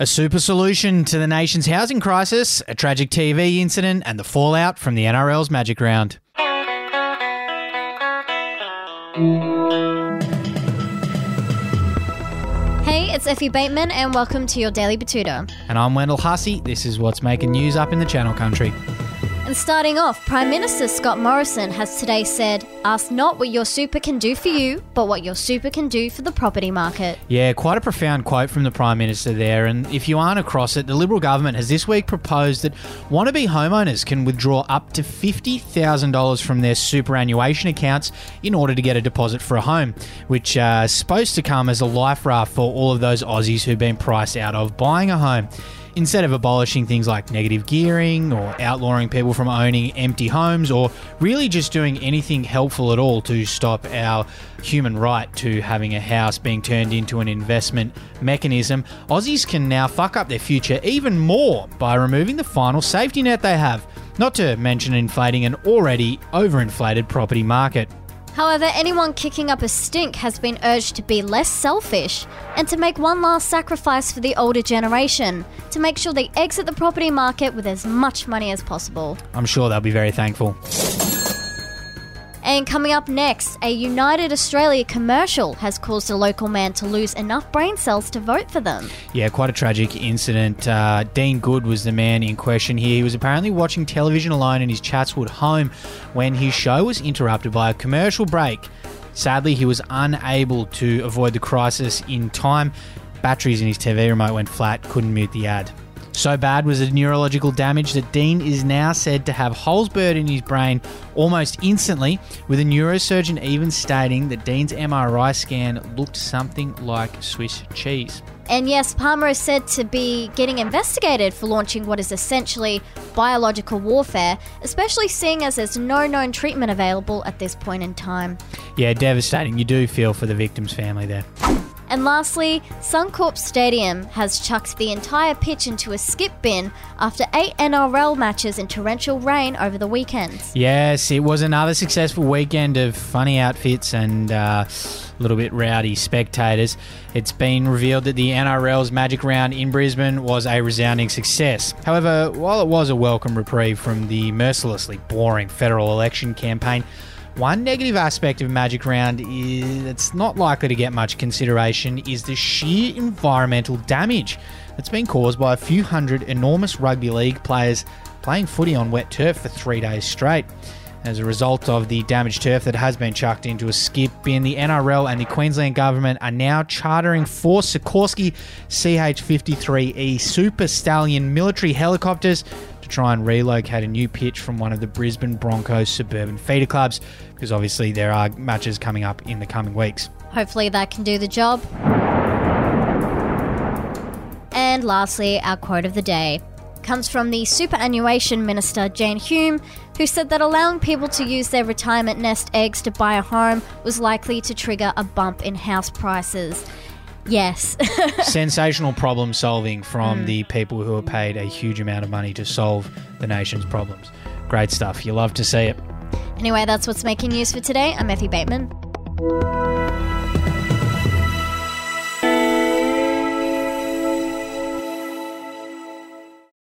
A super solution to the nation's housing crisis, a tragic TV incident, and the fallout from the NRL's Magic Round. Hey, it's Effie Bateman, and welcome to your Daily Betoota. And I'm Wendell Hussey. This is what's making news up in the Channel Country. And starting off, Prime Minister Scott Morrison has today said, Ask not what your super can do for you, but what your super can do for the property market. Yeah, quite a profound quote from the Prime Minister there. And if you aren't across it, the Liberal government has this week proposed that wannabe homeowners can withdraw up to $50,000 from their superannuation accounts in order to get a deposit for a home, which uh, is supposed to come as a life raft for all of those Aussies who've been priced out of buying a home. Instead of abolishing things like negative gearing or outlawing people from owning empty homes or really just doing anything helpful at all to stop our human right to having a house being turned into an investment mechanism, Aussies can now fuck up their future even more by removing the final safety net they have, not to mention inflating an already overinflated property market. However, anyone kicking up a stink has been urged to be less selfish and to make one last sacrifice for the older generation to make sure they exit the property market with as much money as possible. I'm sure they'll be very thankful. And coming up next, a United Australia commercial has caused a local man to lose enough brain cells to vote for them. Yeah, quite a tragic incident. Uh, Dean Good was the man in question here. He was apparently watching television alone in his Chatswood home when his show was interrupted by a commercial break. Sadly, he was unable to avoid the crisis in time. Batteries in his TV remote went flat, couldn't mute the ad. So bad was the neurological damage that Dean is now said to have holes burst in his brain almost instantly, with a neurosurgeon even stating that Dean's MRI scan looked something like Swiss cheese. And yes, Palmer is said to be getting investigated for launching what is essentially biological warfare, especially seeing as there's no known treatment available at this point in time. Yeah, devastating. You do feel for the victim's family there. And lastly, Suncorp Stadium has chucked the entire pitch into a skip bin after eight NRL matches in torrential rain over the weekend. Yes, it was another successful weekend of funny outfits and uh, a little bit rowdy spectators. It's been revealed that the NRL's Magic Round in Brisbane was a resounding success. However, while it was a welcome reprieve from the mercilessly boring federal election campaign, one negative aspect of Magic Round is that's not likely to get much consideration is the sheer environmental damage that's been caused by a few hundred enormous rugby league players playing footy on wet turf for three days straight. As a result of the damaged turf that has been chucked into a skip bin, the NRL and the Queensland government are now chartering four Sikorsky CH-53E Super Stallion military helicopters to try and relocate a new pitch from one of the Brisbane Broncos suburban feeder clubs, because obviously there are matches coming up in the coming weeks. Hopefully, that can do the job. And lastly, our quote of the day comes from the superannuation minister Jane Hume, who said that allowing people to use their retirement nest eggs to buy a home was likely to trigger a bump in house prices. Yes. Sensational problem solving from mm. the people who are paid a huge amount of money to solve the nation's problems. Great stuff. You love to see it. Anyway, that's what's making news for today. I'm Effie Bateman.